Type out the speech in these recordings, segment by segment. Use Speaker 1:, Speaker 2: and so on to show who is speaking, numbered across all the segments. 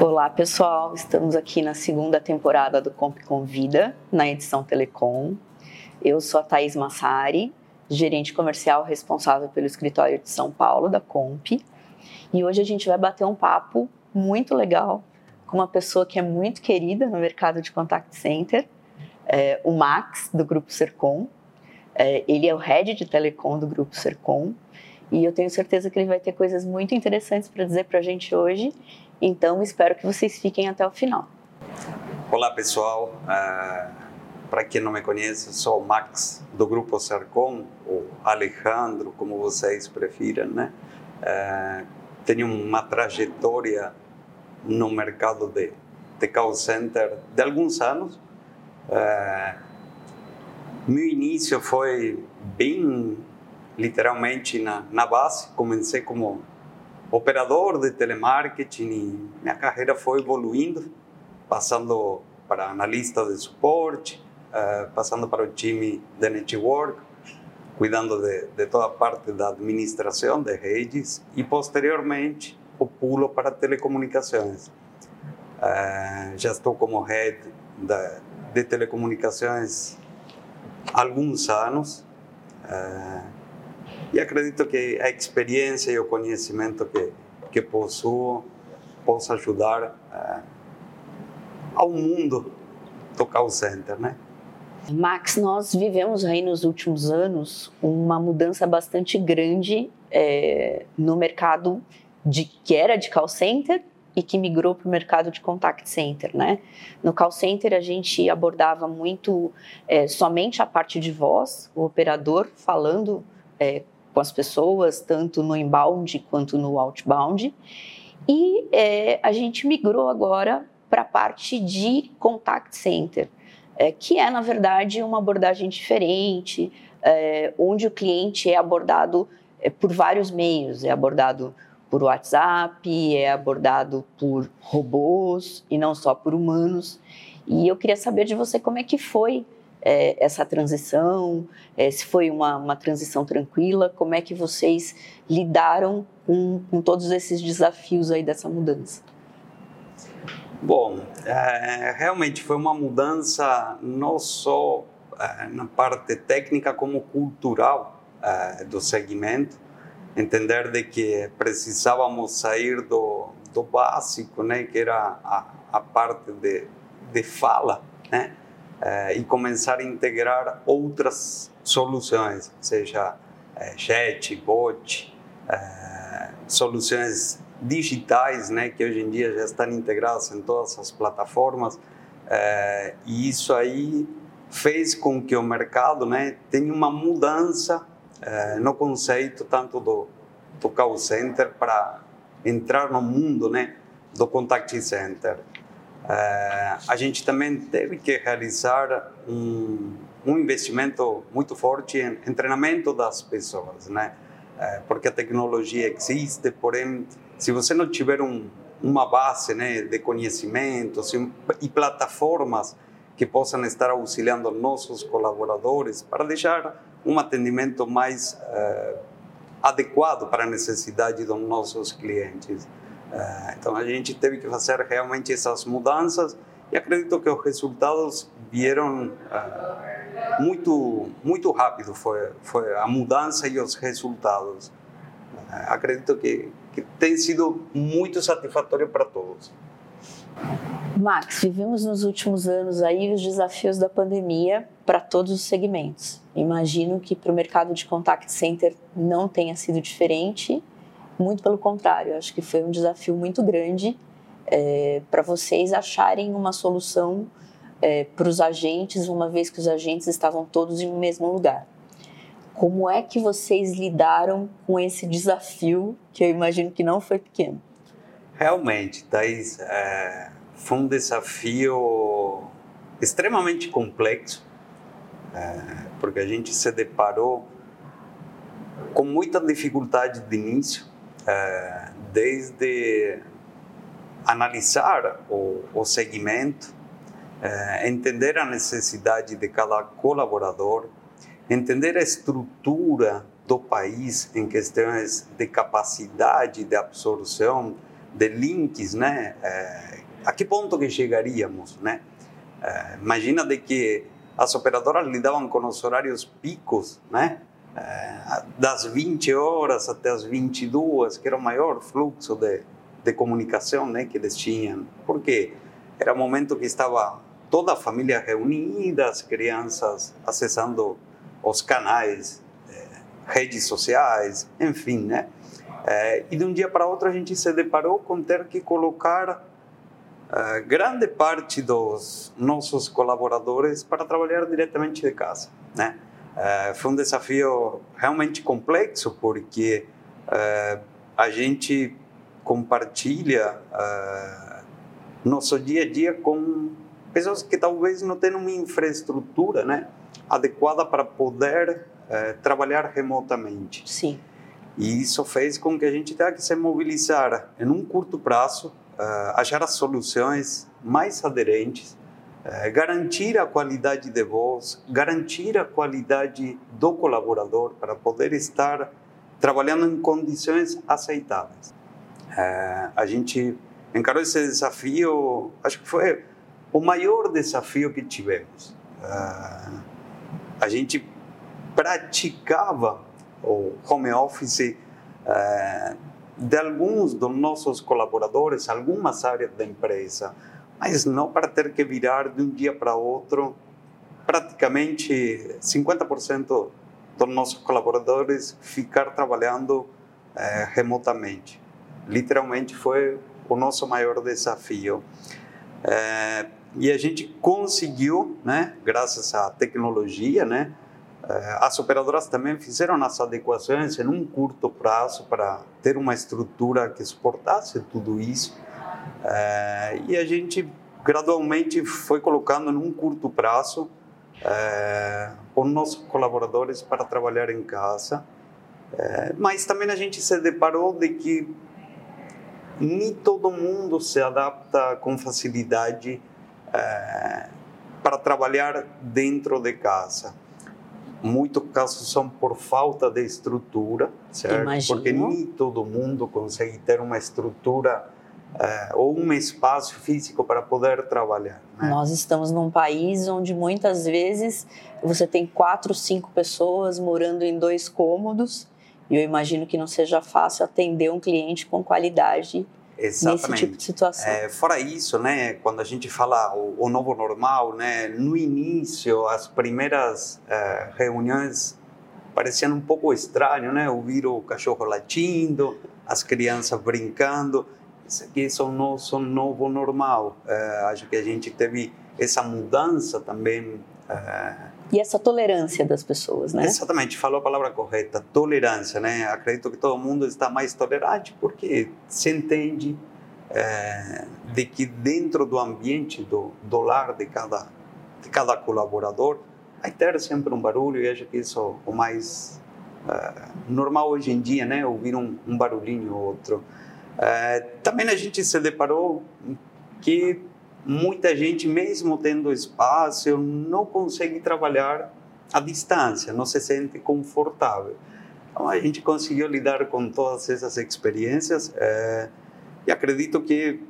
Speaker 1: Olá pessoal, estamos aqui na segunda temporada do Comp Convida, na edição Telecom. Eu sou a Thaís Massari, gerente comercial responsável pelo escritório de São Paulo da Comp. E hoje a gente vai bater um papo muito legal com uma pessoa que é muito querida no mercado de contact center, é, o Max, do Grupo Sercom. É, ele é o head de telecom do Grupo Sercom e eu tenho certeza que ele vai ter coisas muito interessantes para dizer para a gente hoje. Então, espero que vocês fiquem até o final.
Speaker 2: Olá, pessoal. Uh, para quem não me conhece, sou o Max do Grupo Sercom, ou Alejandro, como vocês prefiram, né? Uh, tenho uma trajetória no mercado de, de call center de alguns anos. Uh, meu início foi bem literalmente na, na base. Comecei como operador de telemarketing e minha carreira foi evoluindo, passando para analista de suporte, uh, passando para o time de network, cuidando de, de, toda parte da administração de redes e posteriormente o para telecomunicações. Uh, já estou como head de, de telecomunicações há alguns anos. Uh, e acredito que a experiência e o conhecimento que, que possuo possa ajudar uh, ao mundo do call center, né?
Speaker 1: Max, nós vivemos aí nos últimos anos uma mudança bastante grande é, no mercado de que era de call center e que migrou para o mercado de contact center, né? No call center a gente abordava muito é, somente a parte de voz, o operador falando é, com as pessoas, tanto no inbound quanto no outbound. E é, a gente migrou agora para a parte de contact center, é, que é, na verdade, uma abordagem diferente, é, onde o cliente é abordado é, por vários meios, é abordado por WhatsApp, é abordado por robôs e não só por humanos. E eu queria saber de você como é que foi é, essa transição, é, se foi uma, uma, transição tranquila, como é que vocês lidaram com, com todos esses desafios aí dessa mudança?
Speaker 2: Bom, é, realmente foi uma mudança não só é, na parte técnica como cultural é, do segmento, entender de que precisávamos sair do, do básico, né, que era a, a parte de, de fala, né, eh, e começar a integrar outras soluções, seja eh, chat, bot, eh, soluções digitais, né, que hoje em dia já estão integradas em todas as plataformas, e isso aí fez com que o mercado, né, tenha uma mudança no conceito tanto do, do call center para entrar no mundo, né, do contact center. Uh, a gente também teve que realizar um, um investimento muito forte em, em treinamento das pessoas, né? Uh, porque a tecnologia existe, porém, se você não tiver um, uma base né, de conhecimento e plataformas que possam estar auxiliando nossos colaboradores para deixar um atendimento mais uh, adequado para a necessidade dos nossos clientes. Eh, então a gente teve que fazer realmente essas mudanças e acredito que os resultados vieram uh, muito muito rápido foi foi a mudança e os resultados. Uh, acredito que, que tem sido muito satisfatório para todos.
Speaker 1: Max vivemos nos últimos anos aí os desafios da pandemia para todos os segmentos. Imagino que para o mercado de contact center não tenha sido diferente muito pelo contrário, acho que foi um desafio muito grande é, para vocês acharem uma solução é, para os agentes, uma vez que os agentes estavam todos em um mesmo lugar. Como é que vocês lidaram com esse desafio, que eu imagino que não foi pequeno?
Speaker 2: Realmente, Thais, é, foi um desafio extremamente complexo, é, porque a gente se deparou com muita dificuldade de início, é, desde analisar o, o segmento, é, entender a necessidade de cada colaborador, entender a estrutura do país em questões de capacidade de absorção, de links, né? É, a que ponto que chegaríamos, né? É, imagina de que as operadoras lidavam com os horários picos, né? É, das 20 horas até as 22, que era o maior fluxo de, de comunicação né, que eles tinham. Porque era o momento que estava toda a família reunida, as crianças acessando os canais, eh, redes sociais, enfim, né? Eh, e de um dia para outro a gente se deparou com ter que colocar eh, grande parte dos nossos colaboradores para trabalhar diretamente de casa, né? Foi um desafio realmente complexo porque a gente compartilha nosso dia a dia com pessoas que talvez não têm uma infraestrutura, né? adequada para poder eh, trabalhar remotamente.
Speaker 1: Sim.
Speaker 2: E isso fez com que a gente tenha que se mobilizar em um curto prazo, uh, achar as soluções mais aderentes, uh, garantir a qualidade de voz, garantir a qualidade do colaborador para poder estar trabalhando em condições aceitáveis. Uh, a gente encarou esse desafio, acho que foi o maior desafio que tivemos a gente praticava o home office eh, de alguns dos nossos colaboradores, algumas áreas da empresa, mas não para ter que virar de um dia para outro. Praticamente 50% dos nossos colaboradores ficar trabalhando eh, remotamente. Literalmente foi o nosso maior desafio. Eh, e a gente conseguiu, né, graças à tecnologia, né, eh, as operadoras também fizeram as adequações em um curto prazo para ter uma estrutura que suportasse tudo isso. Eh, e a gente gradualmente foi colocando em um curto prazo eh, os nossos colaboradores para trabalhar em casa. mas também a gente se deparou de que nem todo mundo se adapta com facilidade é, para trabalhar dentro de casa. Muitos casos são por falta de estrutura, certo?
Speaker 1: Imagino.
Speaker 2: Porque nem todo mundo consegue ter uma estrutura é, ou um espaço físico para poder trabalhar.
Speaker 1: Né? Nós estamos num país onde muitas vezes você tem quatro, cinco pessoas morando em dois cômodos e eu imagino que não seja fácil atender um cliente com qualidade Exatamente. nesse tipo de situação.
Speaker 2: É, fora isso, né, quando a gente fala o, o novo normal, né, no início, as primeiras é, reuniões pareciam um pouco estranho, né, ouvir o cachorro latindo, as crianças brincando. Isso aqui é o nosso novo normal. É, acho que a gente teve essa mudança também é,
Speaker 1: e essa tolerância das pessoas, né?
Speaker 2: Exatamente, falou a palavra correta, tolerância, né? Acredito que todo mundo está mais tolerante porque se entende é, de que dentro do ambiente do, do lar de cada de cada colaborador vai ter sempre um barulho e acho que isso é o mais é, normal hoje em dia, né? Ouvir um, um barulhinho ou outro. É, também a gente se deparou que muita gente, mesmo tendo espaço, não consegue trabalhar à distância, não se sente confortável. Então, a gente conseguiu lidar com todas essas experiências é, e acredito que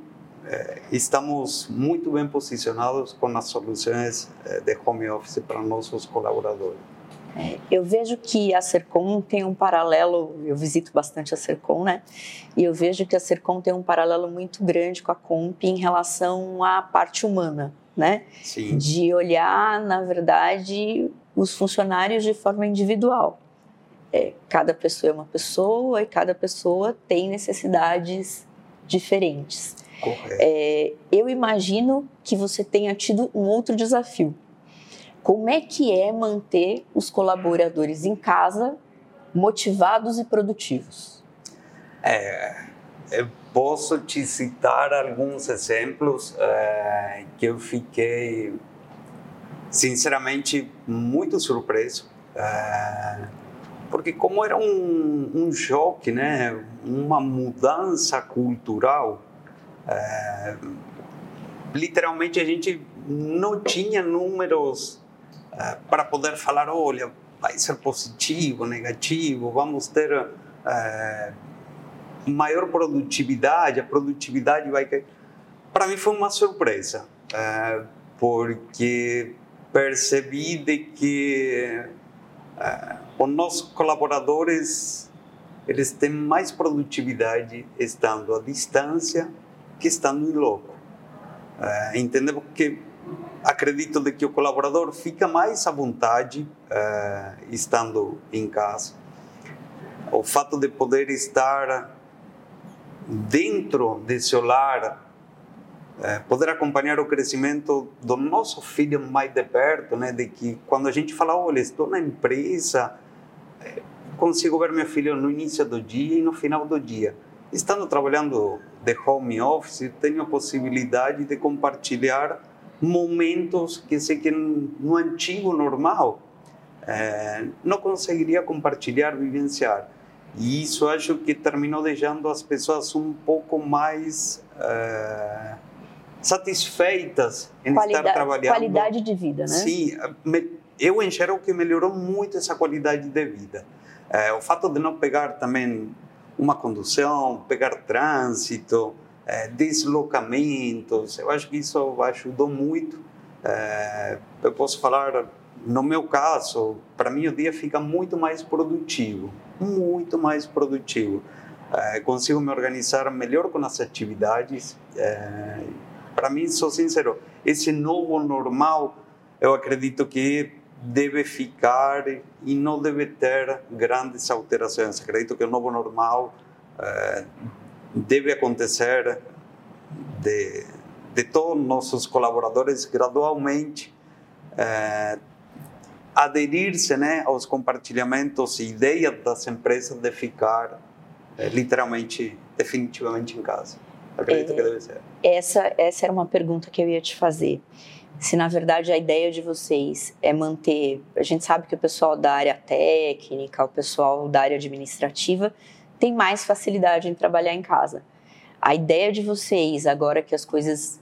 Speaker 2: é, estamos muito bem posicionados com as soluções é, de home office para nossos colaboradores.
Speaker 1: Eu vejo que a Sercom tem um paralelo, eu visito bastante a Sercom, né? E eu vejo que a Sercom tem um paralelo muito grande com a Comp em relação à parte humana, né?
Speaker 2: Sim.
Speaker 1: De olhar, na verdade, os funcionários de forma individual. É, cada pessoa é uma pessoa e cada pessoa tem necessidades diferentes. É, eu imagino que você tenha tido um outro desafio como é que é manter os colaboradores em casa motivados e produtivos?
Speaker 2: É, eu posso te citar alguns exemplos é, que eu fiquei, sinceramente, muito surpreso. É, porque como era um, um choque, né, uma mudança cultural, é, literalmente a gente não tinha números eh, para poder falar, olha, vai ser positivo, negativo, vamos ter uh, maior produtividade, a produtividade vai cair. Para mim foi uma surpresa, é, porque percebi de que os nossos colaboradores eles têm mais produtividade estando à distância que estando em loco. É, entendemos que acredito de que o colaborador fica mais à vontade é, estando em casa. O fato de poder estar dentro desse lar, é, poder acompanhar o crescimento do nosso filho mais de perto, né? De que quando a gente fala, olha, estou na empresa, é, consigo ver meu filho no início do dia e no final do dia. Estando trabalhando de home office, tenho a possibilidade de compartilhar momentos que sei que no antigo normal é, não conseguiria compartilhar, vivenciar. E isso acho que terminou deixando as pessoas um pouco mais é, satisfeitas em
Speaker 1: qualidade,
Speaker 2: estar trabalhando.
Speaker 1: Qualidade de vida, né?
Speaker 2: Sim, eu enxergo que melhorou muito essa qualidade de vida. É, o fato de não pegar também uma condução, pegar trânsito, é, deslocamentos, eu acho que isso ajudou muito. É, eu posso falar, no meu caso, para mim o dia fica muito mais produtivo muito mais produtivo. É, consigo me organizar melhor com as atividades. É, para mim, sou sincero, esse novo normal, eu acredito que deve ficar e não deve ter grandes alterações. Acredito que o novo normal é, deve acontecer de, de todos nossos colaboradores gradualmente. É, aderir-se né, aos compartilhamentos e ideias das empresas de ficar é, literalmente, definitivamente em casa. Acredito é, que deve ser.
Speaker 1: Essa, essa era uma pergunta que eu ia te fazer. Se na verdade a ideia de vocês é manter. A gente sabe que o pessoal da área técnica, o pessoal da área administrativa tem mais facilidade em trabalhar em casa. A ideia de vocês, agora que as coisas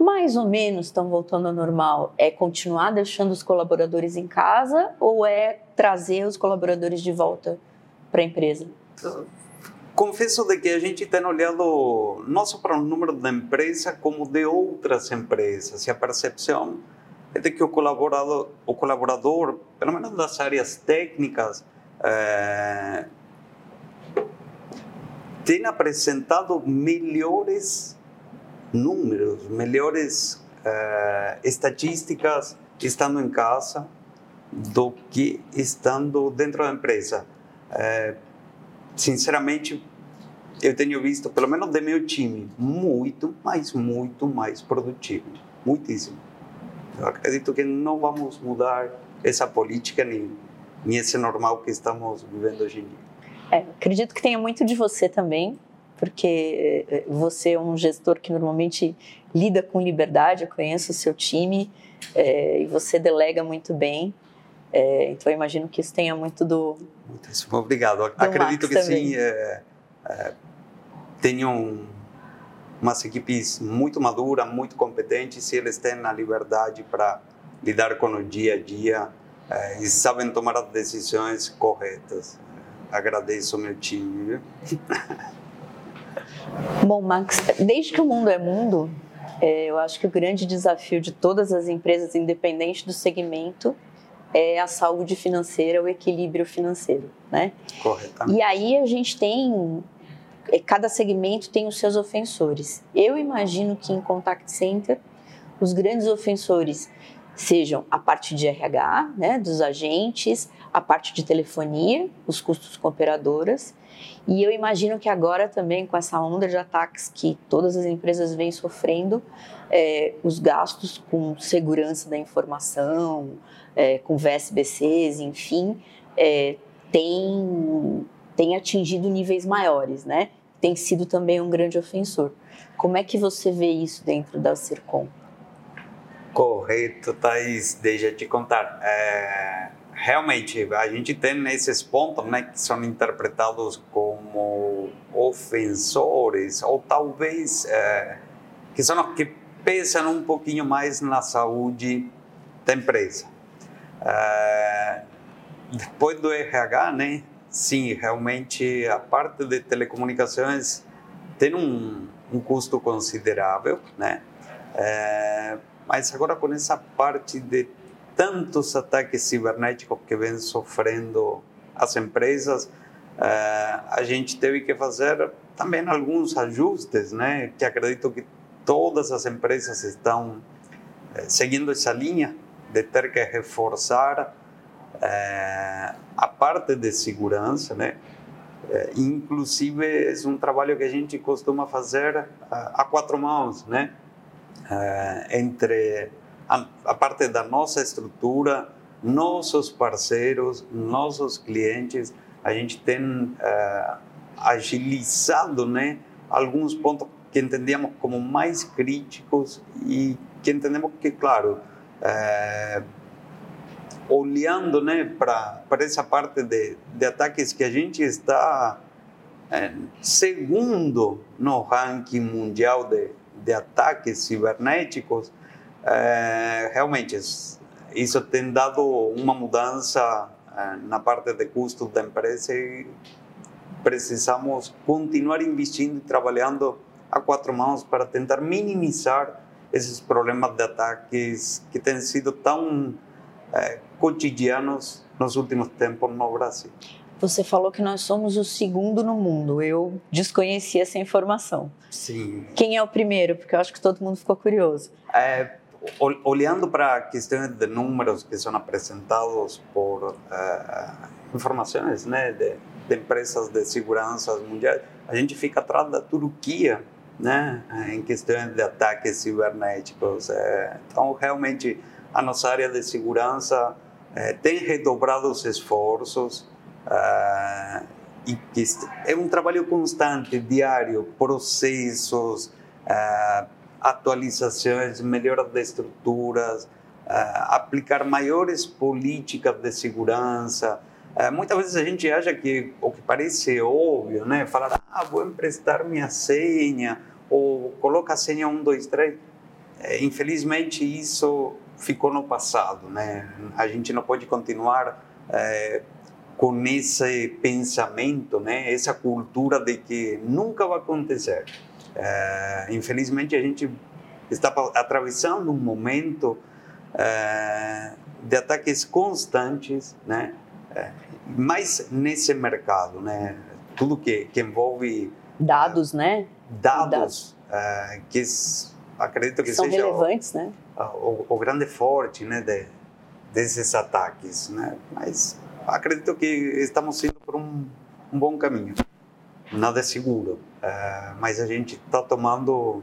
Speaker 1: mais ou menos estão voltando ao normal, é continuar deixando os colaboradores em casa ou é trazer os colaboradores de volta para a empresa?
Speaker 2: Confesso de que a gente tem olhado não só para o número da empresa, como de outras empresas. E a percepção é de que o colaborador, o colaborador pelo menos das áreas técnicas, é, tem apresentado melhores números, melhores uh, estatísticas estando em casa do que estando dentro da empresa. Uh, sinceramente, eu tenho visto, pelo menos de meu time, muito, mas muito mais produtivo. Muitíssimo. Eu acredito que não vamos mudar essa política nem, nem esse normal que estamos vivendo hoje em dia.
Speaker 1: É, acredito que tenha muito de você também, porque eh, você é um gestor que normalmente lida com liberdade, eu conheço o seu time é, e você delega muito bem. É, então, eu imagino que isso tenha muito do.
Speaker 2: Muitíssimo obrigado. Do Acredito Max que também. sim. É, é, tenham umas equipes muito maduras, muito competentes, e eles têm a liberdade para lidar com o dia a dia e sabem tomar as decisões corretas. Agradeço ao meu time.
Speaker 1: Bom, Max, desde que o mundo é mundo, é, eu acho que o grande desafio de todas as empresas, independente do segmento, é a saúde financeira, o equilíbrio financeiro, né?
Speaker 2: Corretamente.
Speaker 1: E aí a gente tem é, cada segmento tem os seus ofensores. Eu imagino que em contact center os grandes ofensores sejam a parte de RH, né, dos agentes, a parte de telefonia, os custos com operadoras e eu imagino que agora também, com essa onda de ataques que todas as empresas vêm sofrendo, é, os gastos com segurança da informação, é, com VSBCs, enfim, é, tem, tem atingido níveis maiores, né? Tem sido também um grande ofensor. Como é que você vê isso dentro da Circom?
Speaker 2: Correto, Thaís. Deixa eu te contar. É realmente a gente tem esses pontos né, que são interpretados como ofensores ou talvez é, que são os que pesam um pouquinho mais na saúde da empresa. É, depois do RH, né, sim, realmente a parte de telecomunicações tem um, um custo considerável, né? É, mas agora com essa parte de tantos ataques cibernéticos que vem sofrendo as empresas, é, a gente teve que fazer também alguns ajustes, né? Que acredito que todas as empresas estão é, seguindo essa linha de ter que reforçar é, a parte de segurança, né? Inclusive é um trabalho que a gente costuma fazer a quatro mãos, né? É, entre a, a, parte da nossa estrutura, nossos parceiros, nossos clientes, a gente tem é, agilizado, né? Alguns pontos que entendíamos como mais críticos e que entendemos que, claro, é, olhando né, para essa parte de, de ataques que a gente está é, segundo no ranking mundial de, de ataques cibernéticos, é, realmente isso tem dado uma mudança é, na parte de custos da empresa e precisamos continuar investindo e trabalhando a quatro mãos para tentar minimizar esses problemas de ataques que têm sido tão é, cotidianos nos últimos tempos no Brasil.
Speaker 1: Você falou que nós somos o segundo no mundo. Eu desconhecia essa informação.
Speaker 2: Sim.
Speaker 1: Quem é o primeiro? Porque eu acho que todo mundo ficou curioso.
Speaker 2: É, olhando para questões de números que são apresentados por uh, informações né, de, de, empresas de segurança mundiais, a gente fica atrás da Turquia né, em questões de ataques cibernéticos. É, então, realmente a nossa área de segurança é, tem redobrado os esforços é, e é um trabalho constante, diário, processos, é, atualizações, melhoras de estruturas, aplicar maiores políticas de segurança. muitas vezes a gente acha que o que parece óbvio, né, falar, ah, vou emprestar minha senha ou coloca a senha 1, 2, 3. infelizmente isso ficou no passado, né? A gente não pode continuar é, com esse pensamento, né? Essa cultura de que nunca vai acontecer. É, infelizmente a gente está atravessando um momento é, de ataques constantes, né? É, mas nesse mercado, né? Tudo que, que envolve
Speaker 1: dados, né?
Speaker 2: Dados, dados. Que acredito que,
Speaker 1: são
Speaker 2: seja
Speaker 1: relevantes, né?
Speaker 2: o, o grande forte né, de, desses ataques. Né? Mas acredito que estamos indo por um, um bom caminho. Nada é seguro, é, mas a gente está tomando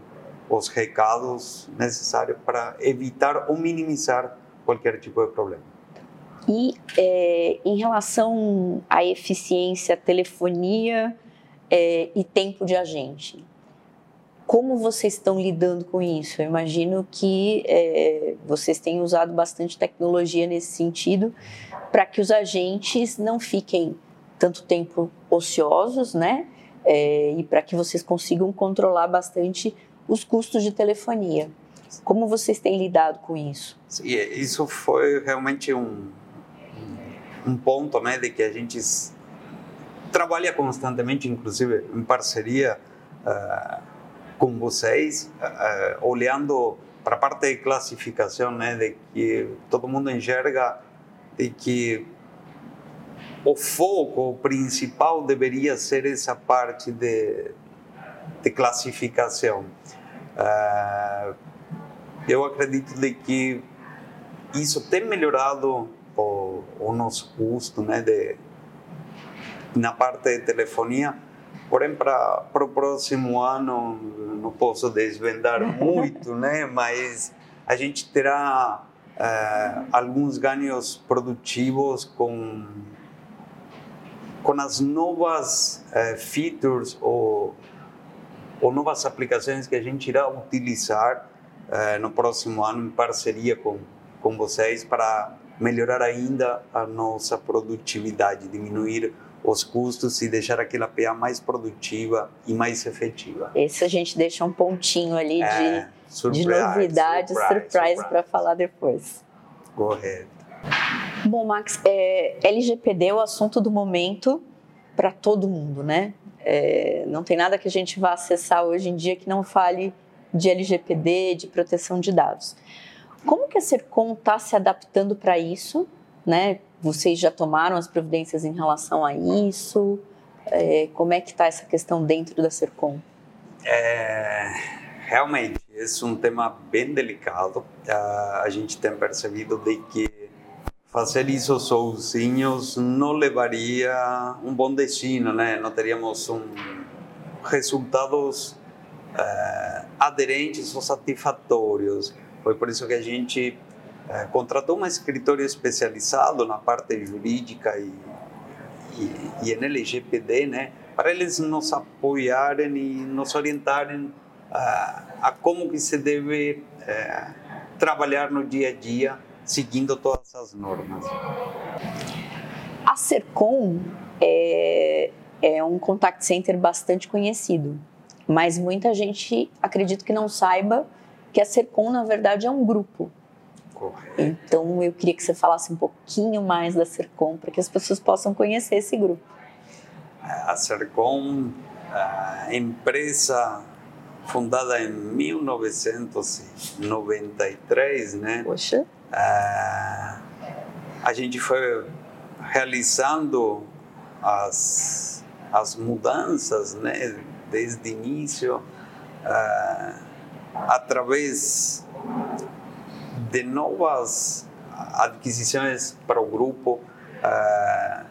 Speaker 2: os recados necessários para evitar ou minimizar qualquer tipo de problema.
Speaker 1: E é, em relação à eficiência, telefonia é, e tempo de agente, como vocês estão lidando com isso? Eu imagino que é, vocês têm usado bastante tecnologia nesse sentido para que os agentes não fiquem tanto tempo ociosos, né? É, e para que vocês consigam controlar bastante os custos de telefonia. Como vocês têm lidado com isso?
Speaker 2: Sim, isso foi realmente um, um ponto, né, de que a gente trabalha constantemente, inclusive em parceria. Uh, com vocês, uh, olhando para a parte de classificação, né, de que todo mundo enxerga de que o foco principal deveria ser essa parte de, de classificação. Uh, eu acredito de que isso tem melhorado o, o nosso custo, né, de, na parte de telefonia, Porém, para o próximo ano, não posso desvendar muito, né? mas a gente terá uh, alguns ganhos produtivos com, com as novas uh, features ou, ou novas aplicações que a gente irá utilizar uh, no próximo ano em parceria com, com vocês para melhorar ainda a nossa produtividade, diminuir os custos e deixar aquela PA mais produtiva e mais efetiva.
Speaker 1: Esse a gente deixa um pontinho ali é, de, surprise, de novidade, surprise, surprise para falar depois.
Speaker 2: Correto.
Speaker 1: Bom, Max, é, LGPD é o assunto do momento para todo mundo, né? É, não tem nada que a gente vá acessar hoje em dia que não fale de LGPD, de proteção de dados. Como que a Sercom está se adaptando para isso? Né? Vocês já tomaram as providências em relação a isso? É, como é que está essa questão dentro da Sercom?
Speaker 2: É, realmente, esse é um tema bem delicado. A gente tem percebido de que fazer isso sozinhos não levaria um bom destino, né? Não teríamos um, resultados uh, aderentes ou satisfatórios. Foi por isso que a gente uh, contratou um escritório especializado na parte jurídica e, e, e LGPD, né? Para eles nos apoiarem e nos orientarem a, a como que se deve é, trabalhar no dia a dia seguindo todas as normas.
Speaker 1: A Sercom é, é um contact center bastante conhecido, mas muita gente acredito que não saiba que a Sercom na verdade é um grupo. Então eu queria que você falasse um pouquinho mais da Sercom para que as pessoas possam conhecer esse grupo.
Speaker 2: A Sercom, a empresa fundada em 1993, né?
Speaker 1: Poxa.
Speaker 2: Ah, a gente foi realizando as, as mudanças, né? Desde o início, ah, através de novas aquisições para o grupo. Ah,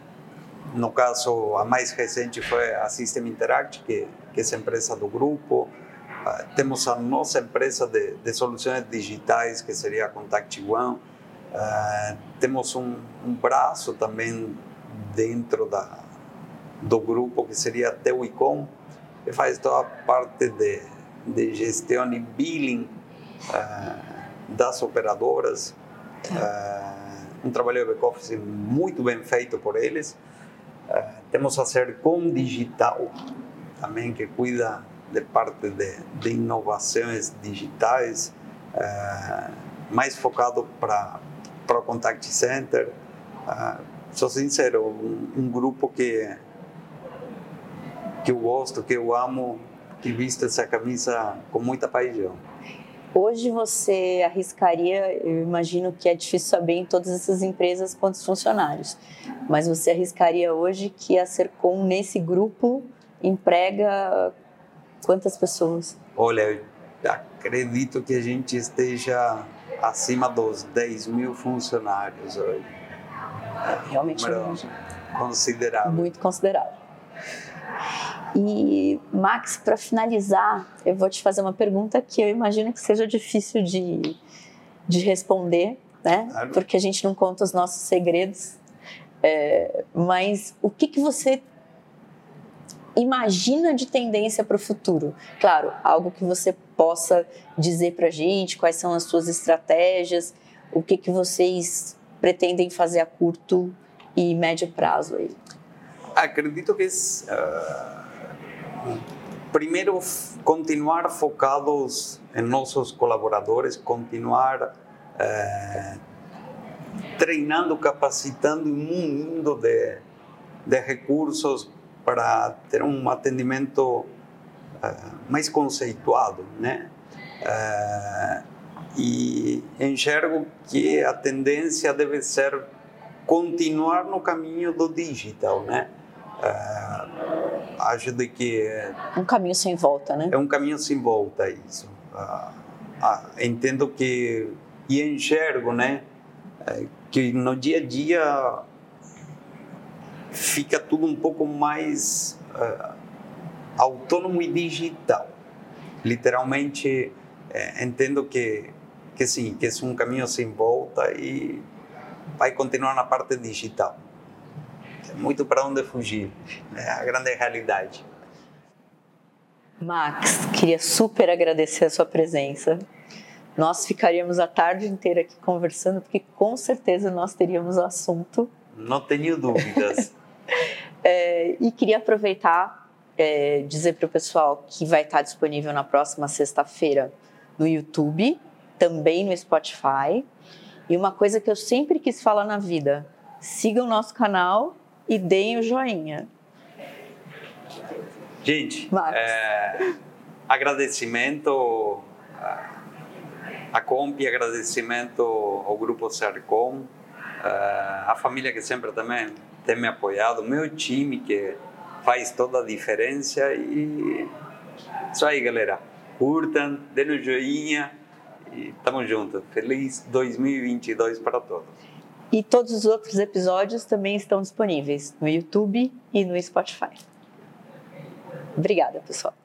Speaker 2: no caso, a mais recente foi a System Interact, que, que é essa empresa do grupo. Uh, temos a nossa empresa de, de, soluções digitais, que seria a Contact One. Uh, temos um, um, braço também dentro da, do grupo, que seria a Teuicom, que faz toda a parte de, de gestão e billing uh, das operadoras. um trabalho de back-office muito bem feito por eles. temos a Sercom Digital, também, que cuida de parte de, de inovações digitais, uh, mais focado para o contact center. Uh, sou sincero, um, um, grupo que que eu gosto, que eu amo, que visto essa camisa com muita paixão.
Speaker 1: Hoje você arriscaria, eu imagino que é difícil saber em todas essas empresas quantos funcionários, mas você arriscaria hoje que a Sercom nesse grupo emprega Quantas pessoas?
Speaker 2: Olha, acredito que a gente esteja acima dos 10 mil funcionários hoje.
Speaker 1: É, realmente é
Speaker 2: muito considerável.
Speaker 1: Muito considerável. E, Max, para finalizar, eu vou te fazer uma pergunta que eu imagino que seja difícil de, de responder, né? Claro. Porque a gente não conta os nossos segredos. É, mas o que, que você imagina de tendência para o futuro? Claro, algo que você possa dizer para a gente, quais são as suas estratégias, o que, que vocês pretendem fazer a curto e médio prazo aí?
Speaker 2: Acredito que uh, primeiro continuar focados em nossos colaboradores, continuar uh, treinando, capacitando um mundo de, de recursos para ter um atendimento uh, mais conceituado, né? Uh, e enxergo que a tendência deve ser continuar no caminho do digital, né? Acho de que
Speaker 1: um caminho sem volta, né?
Speaker 2: É um caminho sem volta isso. entendo que e enxergo, né? Que no dia a dia fica tudo um pouco mais uh, autônomo e digital. Literalmente, é, entendo que que sim, que é um caminho sem volta e vai continuar na parte digital. Muito para onde fugir, é a grande realidade.
Speaker 1: Max, queria super agradecer a sua presença. Nós ficaríamos a tarde inteira aqui conversando, porque com certeza nós teríamos assunto.
Speaker 2: Não tenho dúvidas.
Speaker 1: É, e queria aproveitar é, dizer para o pessoal que vai estar disponível na próxima sexta-feira no YouTube, também no Spotify. E uma coisa que eu sempre quis falar na vida: sigam o nosso canal e deem o joinha.
Speaker 2: Gente, é, agradecimento a Compi, agradecimento ao Grupo Sercom, a família que sempre também tem me apoiado, meu time que faz toda a diferença e isso aí, galera. Curtam, dê no joinha e tamo junto. Feliz 2022 para todos.
Speaker 1: E todos os outros episódios também estão disponíveis no YouTube e no Spotify. Obrigada, pessoal.